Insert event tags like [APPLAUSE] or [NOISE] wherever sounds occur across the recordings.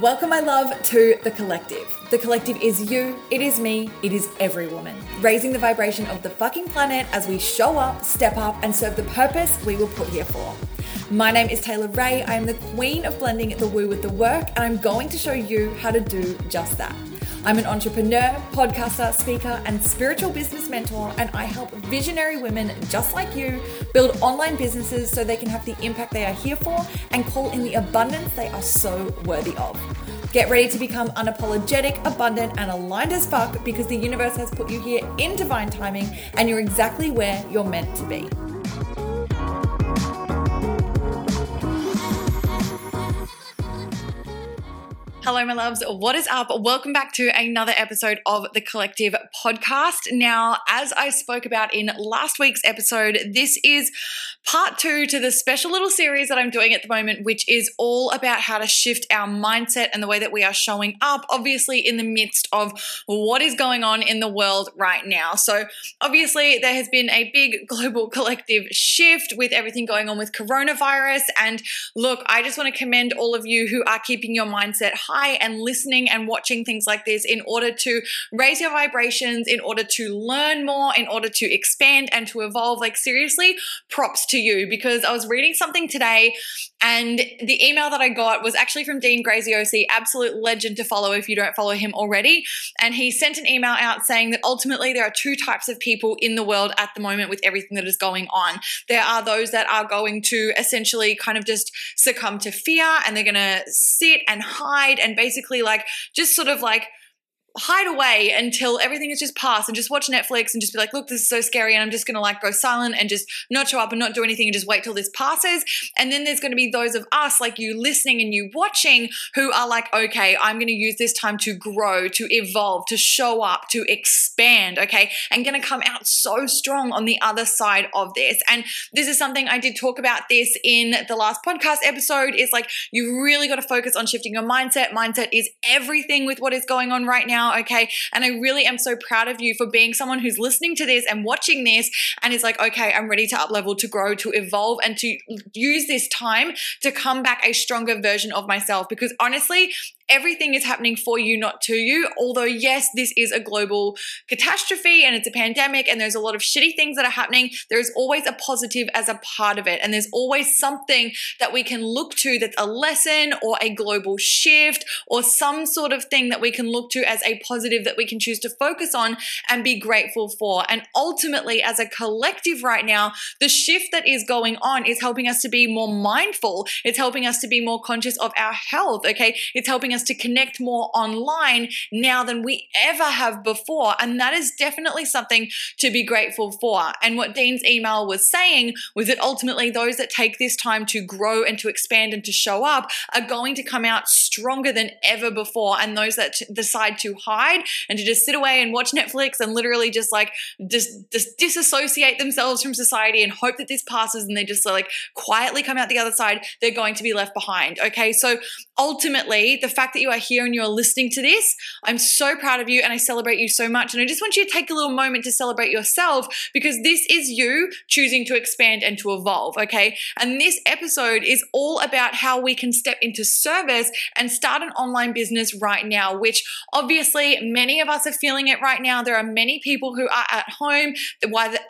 Welcome, my love, to The Collective. The Collective is you, it is me, it is every woman. Raising the vibration of the fucking planet as we show up, step up, and serve the purpose we were put here for. My name is Taylor Ray. I am the queen of blending the woo with the work, and I'm going to show you how to do just that. I'm an entrepreneur, podcaster, speaker, and spiritual business mentor, and I help visionary women just like you build online businesses so they can have the impact they are here for and call in the abundance they are so worthy of. Get ready to become unapologetic, abundant, and aligned as fuck because the universe has put you here in divine timing and you're exactly where you're meant to be. Hello, my loves. What is up? Welcome back to another episode of the Collective podcast. Now, as I spoke about in last week's episode, this is part two to the special little series that I'm doing at the moment, which is all about how to shift our mindset and the way that we are showing up, obviously, in the midst of what is going on in the world right now. So, obviously, there has been a big [LAUGHS] global collective shift with everything going on with coronavirus. And look, I just want to commend all of you who are keeping your mindset high and listening and watching things like this in order to raise your vibrations, in order to learn more, in order to expand and to evolve. Like, seriously, props to you because I was reading something today and the email that I got was actually from Dean Graziosi, absolute legend to follow if you don't follow him already. And he sent an email out saying that ultimately there are two types of people in the world at the moment with everything that is going on. There are those that are going to essentially kind of just succumb to fear and they're going to sit and hide and basically like just sort of like hide away until everything is just passed and just watch Netflix and just be like, look, this is so scary. And I'm just going to like go silent and just not show up and not do anything and just wait till this passes. And then there's going to be those of us, like you listening and you watching, who are like, okay, I'm going to use this time to grow, to evolve, to show up, to expand. Okay. And going to come out so strong on the other side of this. And this is something I did talk about this in the last podcast episode is like, you really got to focus on shifting your mindset. Mindset is everything with what is going on right now now, okay? And I really am so proud of you for being someone who's listening to this and watching this and is like, okay, I'm ready to up level, to grow, to evolve, and to use this time to come back a stronger version of myself. Because honestly, everything is happening for you, not to you. Although, yes, this is a global catastrophe and it's a pandemic and there's a lot of shitty things that are happening, there is always a positive as a part of it. And there's always something that we can look to that's a lesson or a global shift or some sort of thing that we can look to as a positive that we can choose to focus on and be grateful for. And ultimately, as a collective right now, the shift that is going on is helping us to be more mindful. It's helping us to be more conscious of our health. Okay. It's helping us us to connect more online now than we ever have before. And that is definitely something to be grateful for. And what Dean's email was saying was that ultimately those that take this time to grow and to expand and to show up are going to come out stronger than ever before. And those that decide to hide and to just sit away and watch Netflix and literally just like just, just disassociate themselves from society and hope that this passes and they just like quietly come out the other side, they're going to be left behind. Okay. So ultimately, the fact that you are here and you're listening to this. I'm so proud of you and I celebrate you so much. And I just want you to take a little moment to celebrate yourself because this is you choosing to expand and to evolve, okay? And this episode is all about how we can step into service and start an online business right now, which obviously many of us are feeling it right now. There are many people who are at home,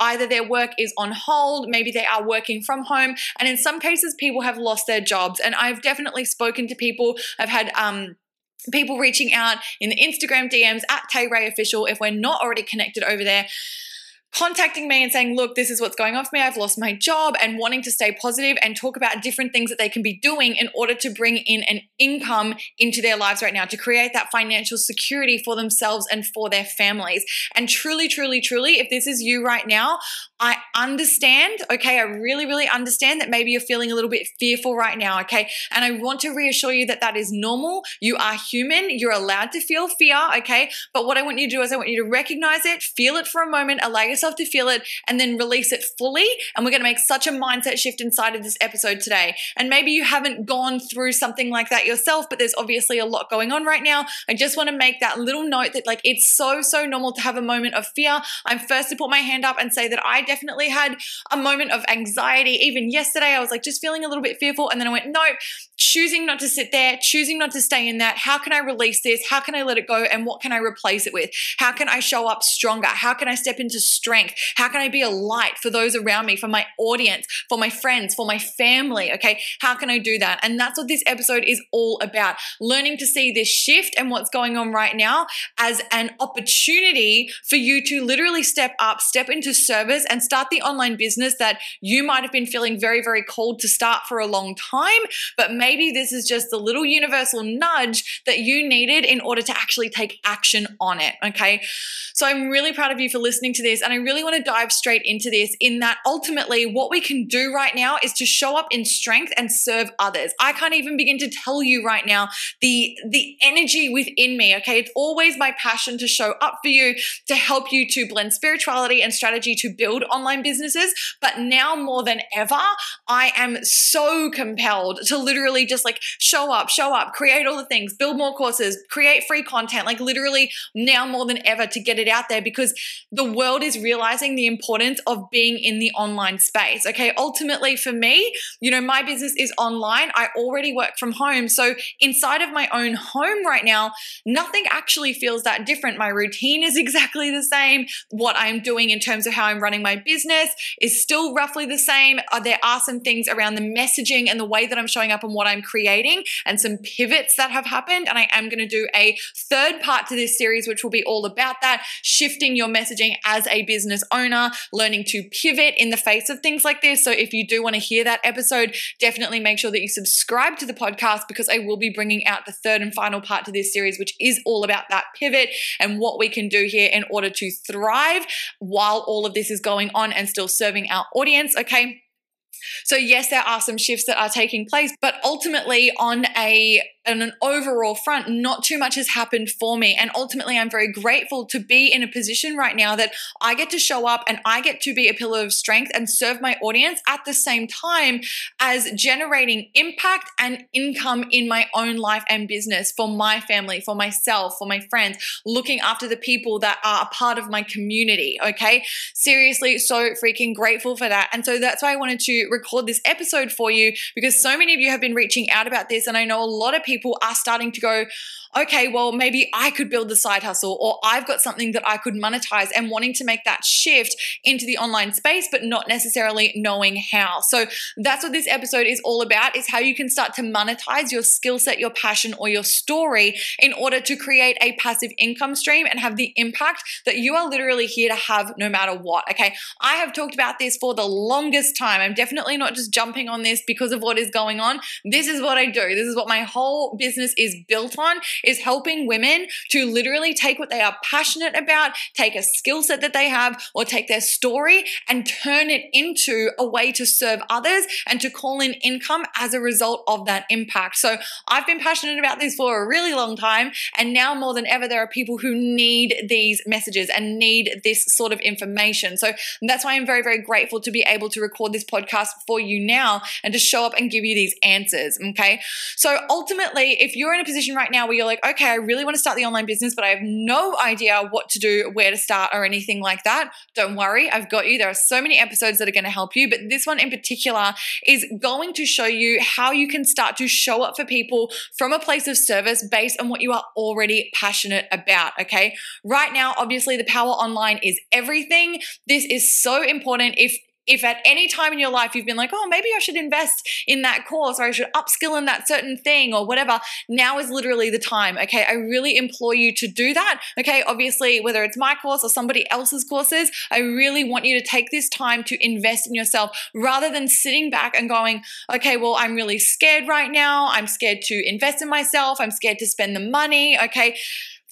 either their work is on hold, maybe they are working from home, and in some cases, people have lost their jobs. And I've definitely spoken to people, I've had um, people reaching out in the Instagram DMs at Tay Ray Official if we're not already connected over there contacting me and saying, look, this is what's going on for me. I've lost my job and wanting to stay positive and talk about different things that they can be doing in order to bring in an income into their lives right now, to create that financial security for themselves and for their families. And truly, truly, truly, if this is you right now, I understand, okay? I really, really understand that maybe you're feeling a little bit fearful right now, okay? And I want to reassure you that that is normal. You are human. You're allowed to feel fear, okay? But what I want you to do is I want you to recognize it, feel it for a moment, allow yourself yourself to feel it and then release it fully. And we're going to make such a mindset shift inside of this episode today. And maybe you haven't gone through something like that yourself, but there's obviously a lot going on right now. I just want to make that little note that, like, it's so, so normal to have a moment of fear. I'm first to put my hand up and say that I definitely had a moment of anxiety. Even yesterday, I was like just feeling a little bit fearful. And then I went, nope, choosing not to sit there, choosing not to stay in that. How can I release this? How can I let it go? And what can I replace it with? How can I show up stronger? How can I step into strength? How can I be a light for those around me, for my audience, for my friends, for my family? Okay. How can I do that? And that's what this episode is all about learning to see this shift and what's going on right now as an opportunity for you to literally step up, step into service, and start the online business that you might have been feeling very, very called to start for a long time. But maybe this is just the little universal nudge that you needed in order to actually take action on it. Okay. So I'm really proud of you for listening to this. And I really want to dive straight into this in that ultimately what we can do right now is to show up in strength and serve others. I can't even begin to tell you right now the, the energy within me. Okay. It's always my passion to show up for you, to help you to blend spirituality and strategy to build online businesses. But now more than ever, I am so compelled to literally just like show up, show up, create all the things, build more courses, create free content, like literally now more than ever to get it out there because the world is realizing the importance of being in the online space. Okay. Ultimately, for me, you know, my business is online. I already work from home. So inside of my own home right now, nothing actually feels that different. My routine is [LAUGHS] exactly the same. What I'm doing in terms of how I'm running my business is still roughly the same. Uh, there are some things around the messaging and the way that I'm showing up and what I'm creating and some pivots that have happened. And I am going to do a third part to this series, which will be all about that shifting your messaging as a business owner, learning to pivot in the face of things like this. So if you do want to hear that episode, definitely make sure that you subscribe to the podcast because I will be bringing out the third and final part to this series, which is all about that pivot and what we can do here in order to thrive while all of this is going on and still serving our audience. Okay. So, yes, there are some shifts that are taking place, but ultimately, on a on an overall front, not too much has happened for me. And ultimately, I'm very grateful to be in a position right now that I get to show up and I get to be a pillar of strength and serve my audience at the same time as generating impact and income in my own life and business for my family, for myself, for my friends, looking after the people that are a part of my community. Okay. Seriously, so freaking grateful for that. And so that's why I wanted to record this episode for you because so many of you have been reaching out about this. And I know a lot of people are starting to go, okay, well, maybe I could build the side hustle or I've got something that I could monetize and wanting to make that shift into the online space, but not necessarily knowing how. So that's what this episode is all about is how you can start to monetize your skill set, your passion, or your story in order to create a passive income stream and have the impact that you are literally here to have no matter what. Okay. I have talked about this for the longest time. I'm definitely not just jumping on this because of what is going on. This is what I do. This is what my whole business is built on is helping women to literally take what they are passionate about, take a skill set that they have, or take their story and turn it into a way to serve others and to call in income as a result of that impact. So I've been passionate about this for a really long time. And now more than ever, there are people who need these messages and need this sort of information. So that's why I'm very, very grateful to be able to record this podcast for you now and to show up and give you these answers. Okay. So ultimately, if you're in a position right now where you're like, okay, I really want to start the online business, but I have no idea what to do, where to start, or anything like that, don't worry. I've got you. There are so many episodes that are going to help you, but this one in particular is going to show you how you can start to show up for people from a place of service based on what you are already passionate about. Okay. Right now, obviously, the power online is everything. This is so important. If if at any time in your life you've been like, oh, maybe I should invest in that course or I should upskill in that certain thing or whatever, now is literally the time. Okay. I really implore you to do that. Okay. Obviously, whether it's my course or somebody else's courses, I really want you to take this time to invest in yourself rather than sitting back and going, okay, well, I'm really scared right now. I'm scared to invest in myself. I'm scared to spend the money. Okay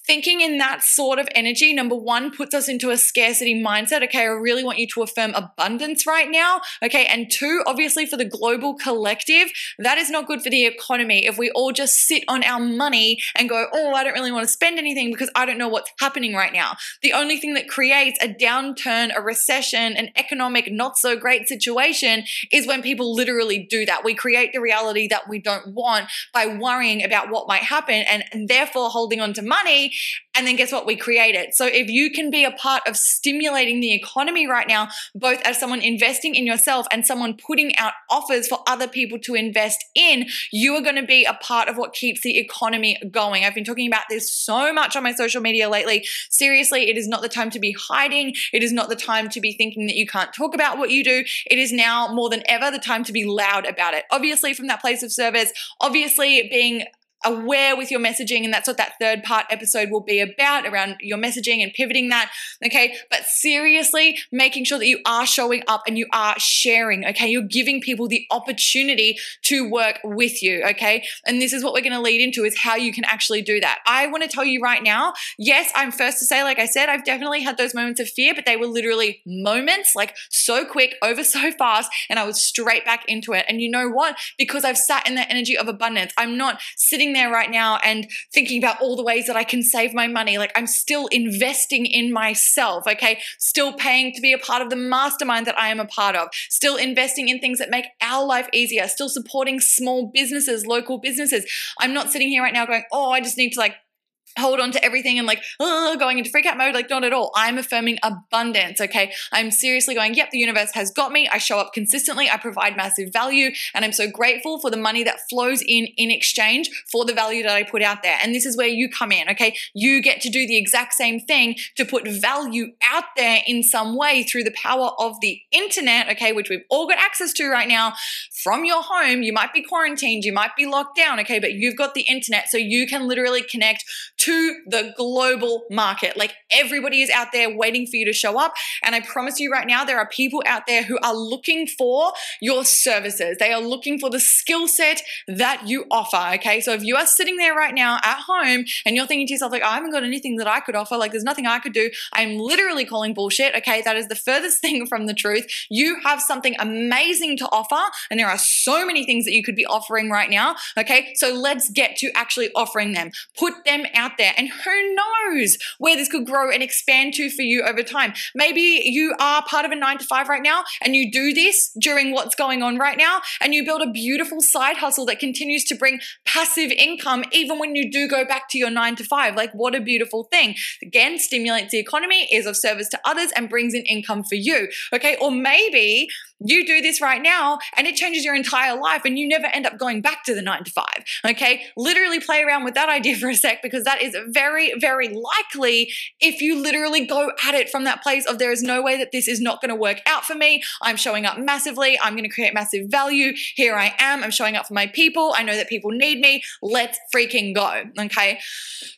thinking in that sort of energy, number one, puts us into a scarcity mindset. Okay, I really want you to affirm abundance right now. Okay, and two, obviously for the global collective, that is not good for the economy. If we all just sit on our money and go, oh, I don't really want to spend anything because I don't know what's happening right now. The only thing that creates a downturn, a recession, an economic not so great situation is when people literally do that. We create the reality that we don't want by worrying about what might happen and, therefore holding on to money and then guess what? We create it. So if you can be a part of stimulating the economy right now, both as someone investing in yourself and someone putting out offers for other people to invest in, you are going to be a part of what keeps the economy going. I've been talking about this so much on my social media lately. Seriously, it is not the time to be hiding. It is not the time to be thinking that you can't talk about what you do. It is now more than ever the time to be loud about it. Obviously, from that place of service, obviously being aware with your messaging and that's what that third part episode will be about around your messaging and pivoting that okay? But seriously making sure that you are showing up and you are sharing okay? You're giving people the opportunity to work with you okay? And this is what we're going to lead into is how you can actually do that. I want to tell you right now yes i'm first to say like i said i've definitely had those moments of fear but they were literally moments like so quick over so fast and i was straight back into it. And you know what? Because i've sat in that energy of abundance i'm not sitting there right now and thinking about all the ways that I can save my money. Like I'm still investing in myself, okay? Still paying to be a part of the mastermind that I am a part of. Still investing in things that make our life easier. Still supporting small businesses, local businesses. I'm not sitting here right now going, oh, I just need to like hold on to everything and like oh, going into freak out mode like not at all. I'm affirming abundance okay? I'm seriously going yep the universe has got me. I show up consistently. I provide massive value and i'm so grateful for the money that flows in in exchange for the value that i put out there. And this is where you come in okay? You get to do the exact same thing to put value out there in some way through the power of the internet okay which we've all got access to right now from your home. You might be quarantined. You might be locked down okay? But you've got the internet so you can literally connect to the global market. Like everybody is out there waiting for you to show up. And I promise you right now, there are people out there who are looking for your services. They are looking for the skill set that you offer. Okay. So if you are sitting there right now at home and you're thinking to yourself, like, I haven't got anything that I could offer, like, there's nothing I could do, I'm literally calling bullshit. Okay. That is the furthest [LAUGHS] thing from the truth. You have something amazing to offer. And there are so many things that you could be offering right now. Okay. So let's get to actually offering them. Put them out there. And who knows where this could grow and expand to for you over time. Maybe you are part of a nine to five right now and you do this during what's going on right now and you build a beautiful side hustle that continues to bring passive income even when you do go back to your nine to five. Like, what a beautiful thing. Again, stimulates the economy, is of service to others, and brings in income for you. Okay. Or maybe you do this right now and it changes your entire life and you never end up going back to the nine to five. Okay. Literally play around with that idea [LAUGHS] for a sec because that is very, very likely if you literally go at it from that place of there is no way that this is not going to work out for me. I'm showing up massively. I'm going to create massive value. Here I am. I'm showing up for my people. I know that people need me. Let's freaking go. Okay.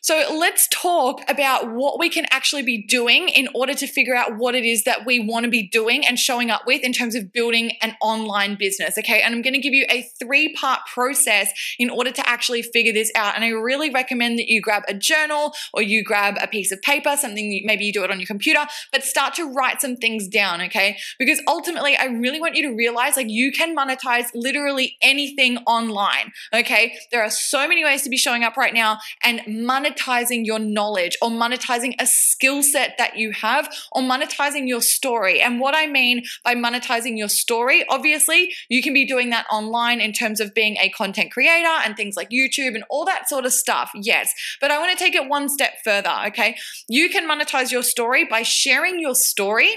So let's talk about what we can actually be doing in order to figure out what it is that we want to be doing and showing up with in terms of building an online business. Okay. And I'm going to give you a three part process in order to actually figure this out. And I really recommend that you grab a journal or you grab a piece of paper, something maybe you do it on your computer, but start to write some things down. Okay. Because ultimately, I really want you to realize like you can monetize literally anything online. Okay. There are so many ways to be showing up right now and monetizing your knowledge or monetizing a skill set that you have or monetizing your story. And what I mean by monetizing your story. Obviously, you can be doing that online in terms of being a content creator and things like YouTube and all that sort of stuff. Yes. But I want to take it one step further. Okay. You can monetize your story by sharing your story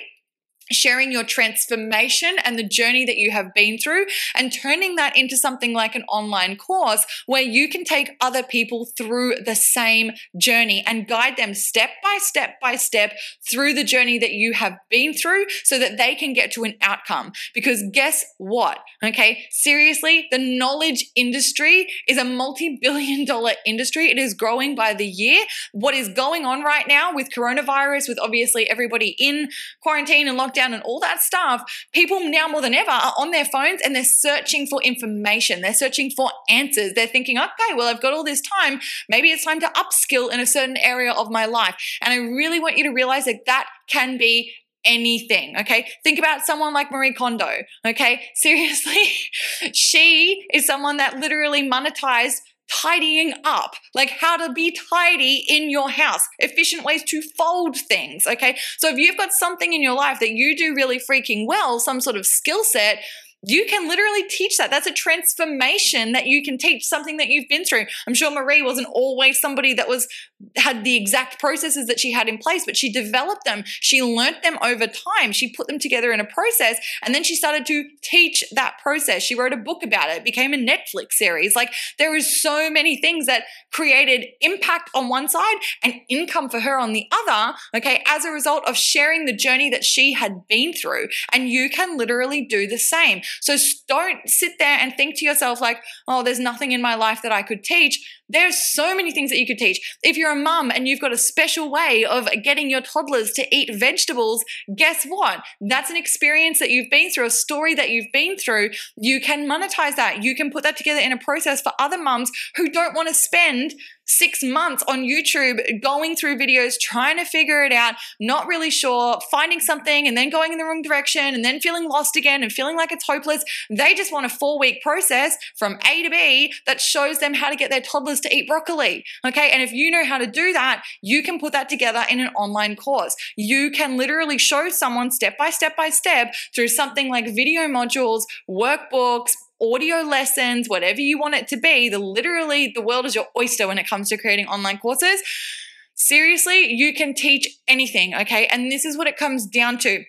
sharing your transformation and the journey that you have been through and turning that into something like an online course where you can take other people through the same journey and guide them step by step by step through the journey that you have been through so that they can get to an outcome. Because guess what? Okay, seriously, the knowledge industry is a multi billion dollar industry. It is growing by the year. What is going on right now with coronavirus, with obviously everybody in quarantine and lockdown? Lockdown and all that stuff, people now more than ever are on their phones and they're searching for information. They're searching for answers. They're thinking, okay, well, I've got all this time. Maybe it's time to upskill in a certain area of my life. And I really want you to realize that that can be anything. Okay. Think about someone like Marie Kondo. Okay. [LAUGHS] Seriously, she is someone that literally monetized tidying up, like how to be tidy in your house, efficient ways to fold things. Okay. So if you've got something in your life that you do really freaking well, some sort of skill set, you can literally teach that. That's a transformation that you can teach, something that you've been through. I'm sure Marie wasn't always somebody that was had the exact processes that she had in place, but she developed them. She learnt them over time. She put them together in a process and then she started to teach that process. She wrote a book about it. It became a Netflix series. Like there is so many things that created impact on one side and income for her on the other, okay, as a result of sharing the journey that she had been through. And you can literally do the same. So don't sit there and think to yourself, like, oh, there's nothing in my life that I could teach. There's so many things that you could teach. If you're a mum and you've got a special way of getting your toddlers to eat vegetables, guess what? That's an experience that you've been through, a story that you've been through. You can monetize that. You can put that together in a process for other mums who don't want to spend six months on YouTube going through videos, trying to figure it out, not really sure, finding something and then going in the wrong direction and then feeling lost again and feeling like it's hopeless. They just want a four week process from A to B that shows them how to get their toddlers to eat broccoli. Okay. And if you know how to do that, you can put that together in an online course. You can literally show someone step by step by step through something like video modules, workbooks, audio lessons, whatever you want it to be. The literally the world is your oyster when it comes to creating online courses. Seriously, you can teach anything, okay? And this is what it comes down to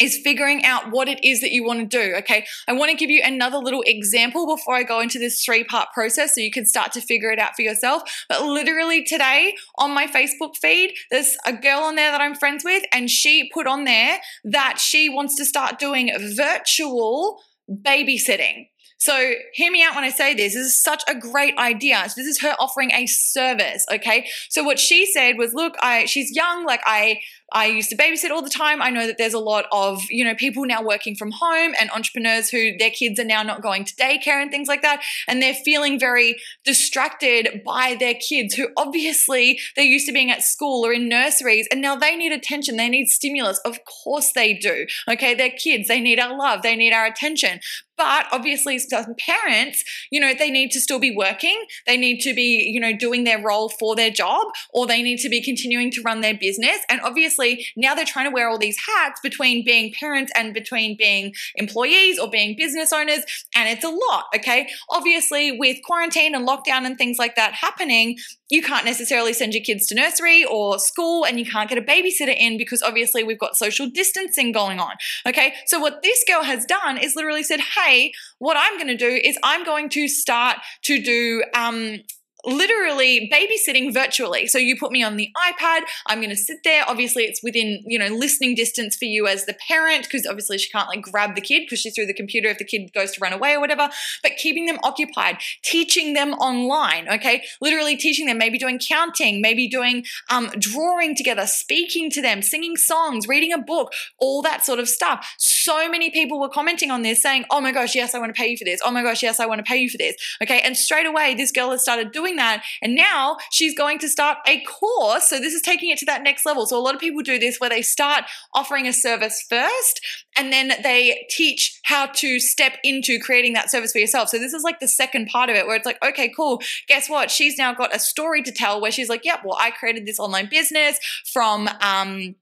is figuring out what it is that you want to do. Okay. I want to give you another little example before I go into this three part process so you can start to figure it out for yourself. But literally today on my Facebook feed, there's a girl on there that I'm friends with, and she put on there that she wants to start doing virtual babysitting. So hear me out when I say this. This is such a great idea. This is her offering a service, okay? So what she said was, look, I she's young, like I I used to babysit all the time. I know that there's a lot of, you know, people now working from home and entrepreneurs who their kids are now not going to daycare and things like that. And they're feeling very distracted by their kids who obviously they're used to being at school or in nurseries and now they need attention. They need stimulus. Of course they do. Okay. They're kids. They need our love. They need our attention. But obviously, some parents, you know, they need to still be working. They need to be, you know, doing their role for their job, or they need to be continuing to run their business. And obviously, now they're trying to wear all these hats between being parents and between being employees or being business owners. And it's a lot, okay? Obviously, with quarantine and lockdown and things like that happening, you can't necessarily send your kids to nursery or school and you can't get a babysitter in because obviously we've got social distancing going on. Okay. So, what this girl has done is literally said, Hey, what I'm going to do is I'm going to start to do um, literally babysitting virtually. So you put me on the iPad, I'm going to sit there. Obviously, it's within, you know, listening distance for you as the parent because obviously she can't like grab the kid because she's through the computer if the kid goes to run away or whatever, but keeping them occupied, teaching them online, okay? Literally teaching them, maybe doing counting, maybe doing um, drawing together, speaking to them, singing songs, reading a book, all that sort of stuff. So many people were commenting on this saying, oh my gosh, yes, I want to pay you for this. Oh my gosh, yes, I want to pay you for this. Okay. And straight away, this girl has started doing that. And now she's going to start a course. So this is taking it to that next level. So a lot of people do this where they start offering a service first and then they teach how to step into creating that service for yourself. So this is like the second part of it where it's like, okay, cool. Guess what? She's now got a story to tell where she's like, yep, well, I created this online business from, um,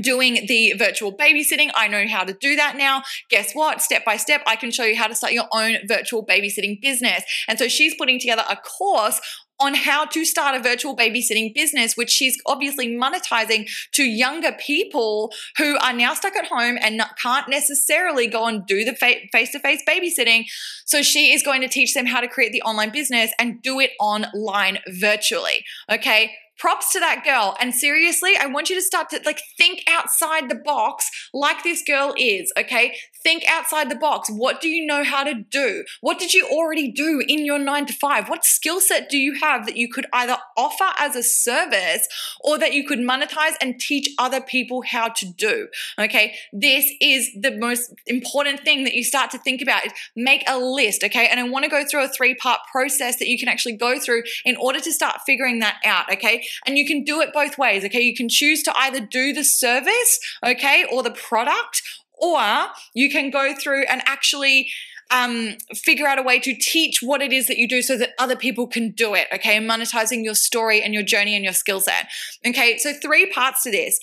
doing the virtual babysitting. I know how to do that now. Guess what? Step by step, I can show you how to start your own virtual babysitting business. And so she's putting together a course on how to start a virtual babysitting business, which she's obviously monetizing to younger people who are now stuck at home and can't necessarily go and do the face to face babysitting. So she is going to teach them how to create the online business and do it online virtually. Okay props to that girl. And seriously, I want you to start to like think outside the box like this girl is, okay? Think outside the box. What do you know how to do? What did you already do in your nine to five? What skill set do you have that you could either offer as a service or that you could monetize and teach other people how to do? Okay, this is the most important thing that you start to think about make a list, okay? And I want to go through a three-part process that you can actually go through in order to start figuring that out, okay? And you can do it both ways, okay? You can choose to either do the service, okay, or the product, or you can go through and actually um, figure out a way to teach what it is that you do so that other people can do it, okay? And Monetizing your story and your journey and your skill set. Okay, so three parts to this.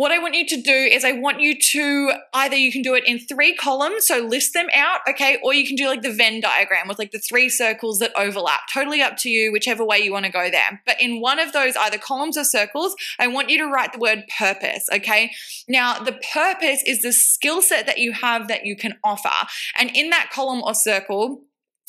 What I want you to do is I want you to either you can do it in three columns, so list them out, okay, or you can do like the Venn diagram with like the three circles that overlap. Totally up to you, whichever way you want to go there. But in one of those, either columns or circles, I want you to write the word purpose, okay? Now, the purpose is the skill set that you have that you can offer. And in that column or circle,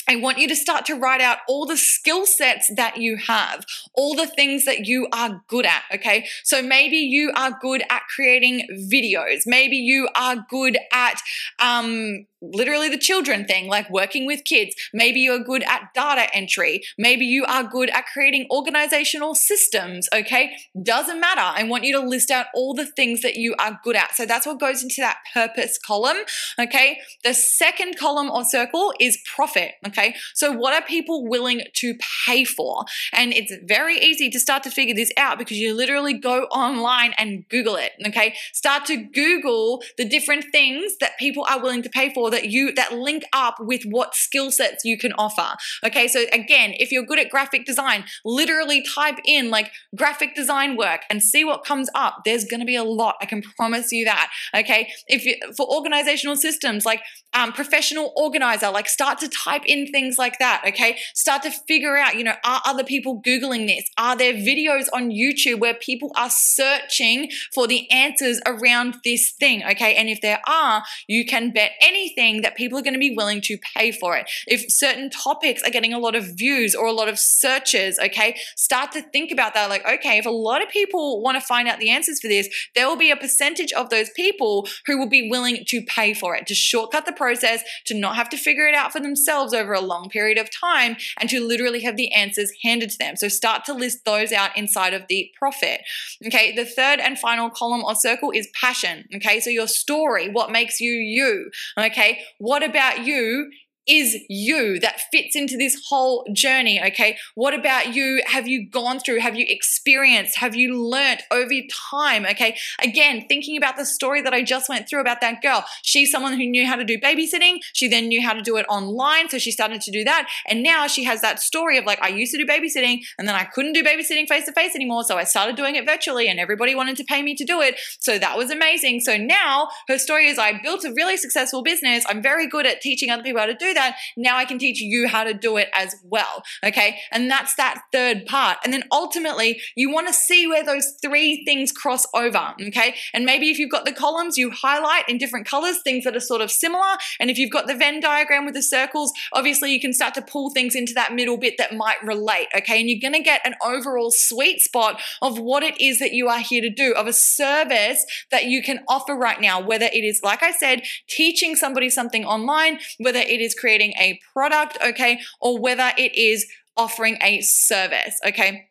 I want you to start to write out all the skill sets that you have, all the things that you are good at. Okay. So maybe you are good at creating videos. Maybe you are good at, um, literally the children thing, like working with kids. Maybe you're good at data entry. Maybe you are good at creating organizational systems. Okay. Doesn't matter. I want you to list out all the things that you are good at. So that's what goes into that purpose column. Okay. The second column or circle is profit. Okay. So what are people willing to pay for? And it's very easy to start to figure this out because you literally go online and Google it. Okay. Start to Google the different things that people are willing to pay for that you that link up with what skill sets you can offer. Okay, so again, if you're good at graphic design, literally type in like graphic design work and see what comes up. There's going to be a lot. I can promise you that. Okay, if you, for organizational systems like um, professional organizer, like start to type in things like that. Okay, start to figure out, you know, are other people googling this? Are there videos on YouTube where people are searching for the answers around this thing? Okay, and if there are, you can bet anything that people are going to be willing to pay for it. If certain topics are getting a lot of views or a lot of searches, okay, start to think about that. Like, okay, if a lot of people want to find out the answers for this, there will be a percentage of those people who will be willing to pay for it, to shortcut the process, to not have to figure it out for themselves over a long period of time, and to literally have the answers handed to them. So start to list those out inside of the profit. Okay, the third and final column or circle is passion. Okay, so your story, what makes you you. Okay, what about you is you that fits into this whole journey okay? What about you? Have you gone through have you experienced have you learnt over time okay? Again thinking about the story that i just went through about that girl. She's someone who knew how to do babysitting. She then knew how to do it online so she started to do that. And now she has that story of like i used to do babysitting and then i couldn't do babysitting face to face anymore so i started doing it virtually and everybody wanted to pay me to do it. So that was amazing. So now her story is i built a really successful business. I'm very good at teaching other people how to do that. Now I can teach you how to do it as well. Okay. And that's that third part. And then ultimately, you want to see where those three things cross over. Okay. And maybe if you've got the columns, you highlight in different colors things that are sort of similar. And if you've got the Venn diagram with the circles, obviously you can start to pull things into that middle bit that might relate. Okay. And you're going to get an overall sweet spot of what it is that you are here to do, of a service that you can offer right now, whether it is, like I said, teaching somebody something online, whether it is creating a product, okay, or whether it is offering a service, okay?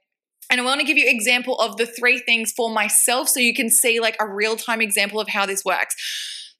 And I want to give you example of the three things for myself so you can see like a real-time example of how this works.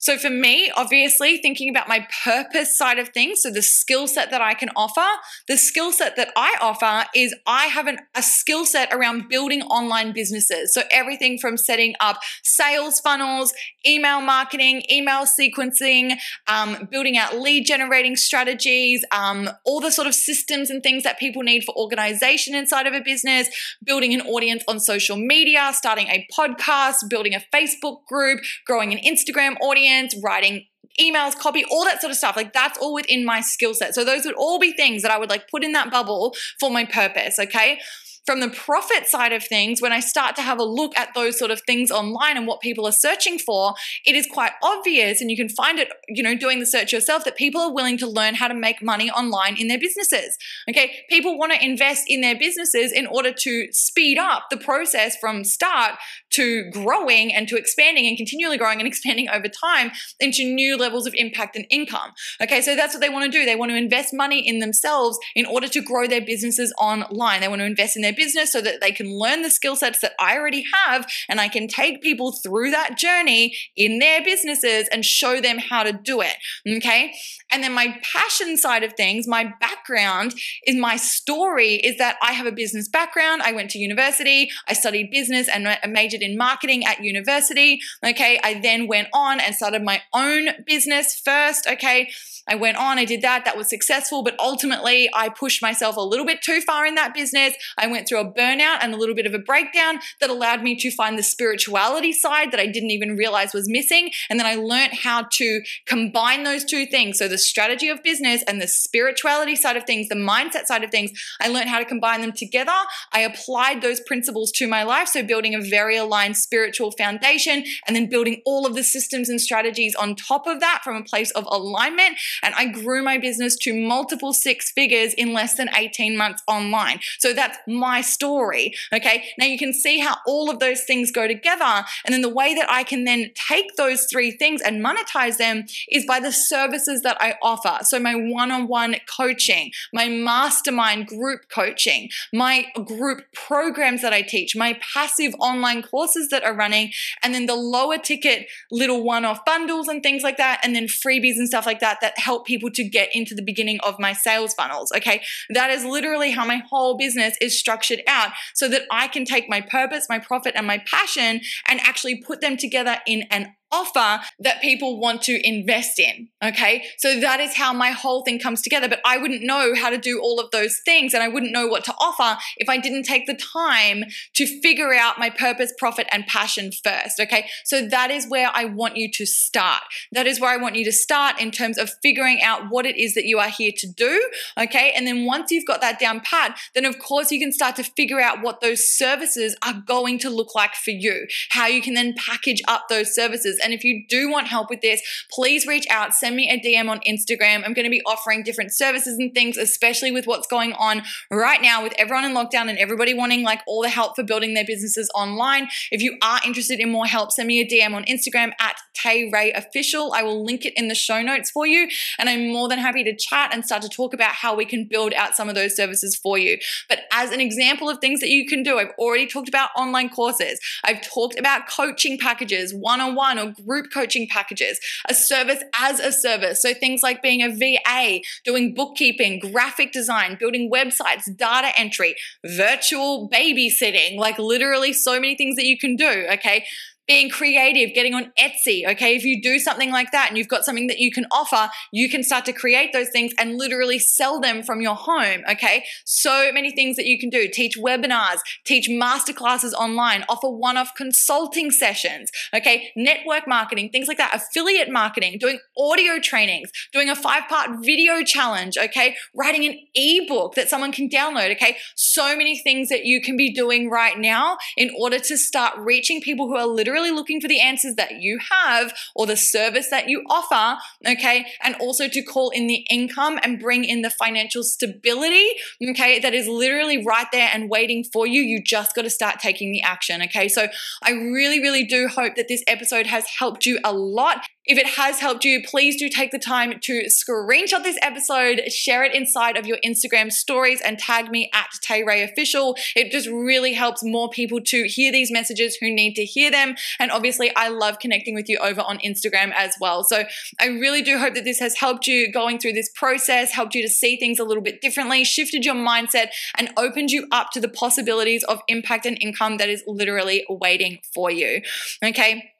So for me, obviously, thinking about my purpose side of things, so the skill set that I can offer, the skill set that I offer is I have an, a skill set around building online businesses. So everything from setting up sales funnels, email marketing, email sequencing, um, building out lead generating strategies, um, all the sort of systems and things that people need for organization inside of a business, building an audience on social media, starting a podcast, building a Facebook group, growing an Instagram audience writing emails, copy, all that sort of stuff. Like that's all within my skill set. So those would all be things that I would like put in that bubble for my purpose. Okay. From the profit side of things, when I start to have a look at those sort of things online and what people are searching for, it is quite obvious, and you can find it, you know, doing the search yourself, that people are willing to learn how to make money online in their businesses. Okay, people want to invest in their businesses in order to speed up the process from start to growing and to expanding and continually growing and [LAUGHS] expanding over time into new levels of impact and income. Okay, so that's what they want to do. They want to invest money in themselves in order to grow their businesses online. They want to invest in their business so that they can learn the skill sets that I already have and I can take people through that journey in their businesses and show them how to do it. Okay, and then my passion side of things, my background is my story is that I have a business background. I went to university, I studied business and majored in marketing at university. Okay, I then went on and started my own business first. Okay, I went on, I did that, that was successful, but ultimately I pushed myself a little bit too far in that business. I went through a burnout and a little bit of a breakdown that allowed me to find the spirituality side that I didn't even realize was missing. And then I learned how to combine those two things. So the strategy of business and the spirituality side of things, the mindset side of things, I learned how to combine them together. I applied those principles to my life. So building a very aligned spiritual foundation and then building all of the systems and strategies on top of that from a place of alignment and I grew my business to multiple six figures in less than 18 months online. So that's my story. Okay. Now you can see how all of those things go together. And then the way that I can then take those three things and monetize them is by the services that I offer. So my one on one coaching, my mastermind group coaching, my group programs that I teach, my passive online courses that are running, and then the lower ticket little one off bundles and things like that, and then freebies and stuff like that that help people to get into the beginning of my sales funnels. Okay. That is literally how my whole business is structured out so that I can take my purpose, my profit, and my passion and actually put them together in an offer that people want to invest in. Okay. So that is how my whole thing comes together. But I wouldn't know how to do all of those things and I wouldn't know what to offer if I didn't take the time to figure out my purpose, profit, and passion first. Okay. So that is where I want you to start. That is where I want you to start in terms of figuring out what it is that you are here to do. Okay. And then once you've got that down pat, then of course you can start to figure out what those services are going to look like for you, how you can then package up those services and if you do want help with this, please reach out, send me a DM on Instagram. I'm going to be offering different services and things, especially with what's going on right now with everyone in lockdown and everybody wanting like all the help for building their businesses online. If you are interested in more help, send me a DM on Instagram at Tay Ray Official. I will link it in the show notes for you. And I'm more than happy to chat and start to talk about how we can build out some of those services for you. But as an example of things that you can do, I've already talked about online courses. I've talked about coaching packages, one on one or group coaching packages, a service as a service. So things like being a VA, doing bookkeeping, graphic design, building websites, data entry, virtual babysitting, like literally so many things that you can do. Okay being creative, getting on Etsy. Okay. If you do something like that and you've got something that you can offer, you can start to create those things and literally sell them from your home. Okay. So many things that you can do teach webinars, teach masterclasses online, offer one off consulting sessions. Okay. Network marketing, things like that, affiliate marketing, doing audio trainings, doing a five part video challenge. Okay. Writing an ebook that someone can download. Okay. So many things that you can be doing right now in order to start reaching people who are literally really looking for the answers that you have or the service that you offer, okay? And also to call in the income and bring in the financial stability, okay? That is literally right there and waiting for you. You just got to start taking the action, okay? So I really, really do hope that this episode has helped you a lot. If it has helped you, please do take the time to screenshot this episode, share it inside of your Instagram stories, and tag me at Tay Ray Official. It just really helps more people to hear these messages who need to hear them. And obviously, I love connecting with you over on Instagram as well. So I really do hope that this has helped you going through this process, helped you to see things a little bit differently, shifted your mindset, and opened you up to the possibilities of impact and income that is literally waiting for you. Okay.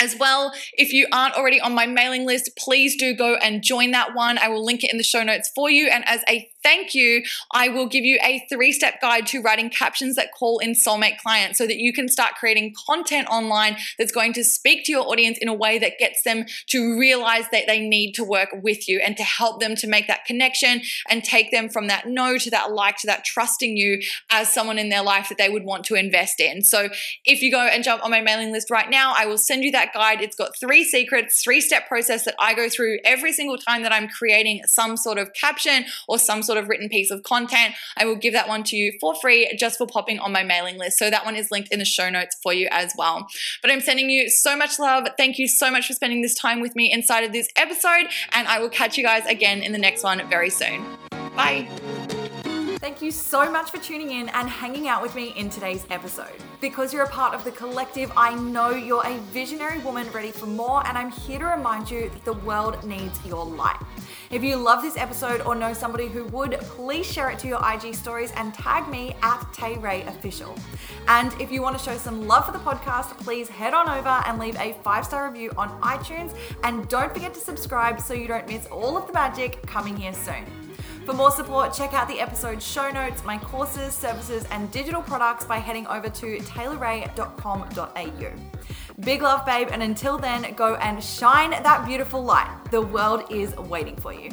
As well, if you aren't already on my mailing list, please do go and join that one. I will link it in the show notes for you. And as a thank you, I will give you a three step guide to writing captions that call in soulmate clients so that you can start creating content online that's going to speak to your audience in a way that gets them to realize that they need to work with you and to help them to make that connection and take them from that no to that like to that trusting you as someone in their life that they would want to invest in. So if you go and jump on my mailing list right now, I will send you that guide. It's got three secrets, three step process that I go through every single time that I'm creating some sort of caption or some sort sort of written piece of content, I will give that one to you for free just for popping on my mailing list. So that one is linked in the show notes for you as well. But I'm sending you so much love. Thank you so much for spending this time with me inside of this episode, and I will catch you guys again in the next one very soon. Bye. Thank you so much for tuning in and hanging out with me in today's episode. Because you're a part of the collective, I know you're a visionary woman ready for more, and I'm here to remind you that the world needs your light. If you love this episode or know somebody who would, please share it to your IG stories and tag me at Tay Ray Official. And if you want to show some love for the podcast, please head on over and leave a five star review on iTunes. And don't forget to subscribe so you don't miss all of the magic coming here soon. For more support, check out the episode show notes, my courses, services, and digital products by heading over to taylorray.com.au. Big love, babe, and until then, go and shine that beautiful light. The world is waiting for you.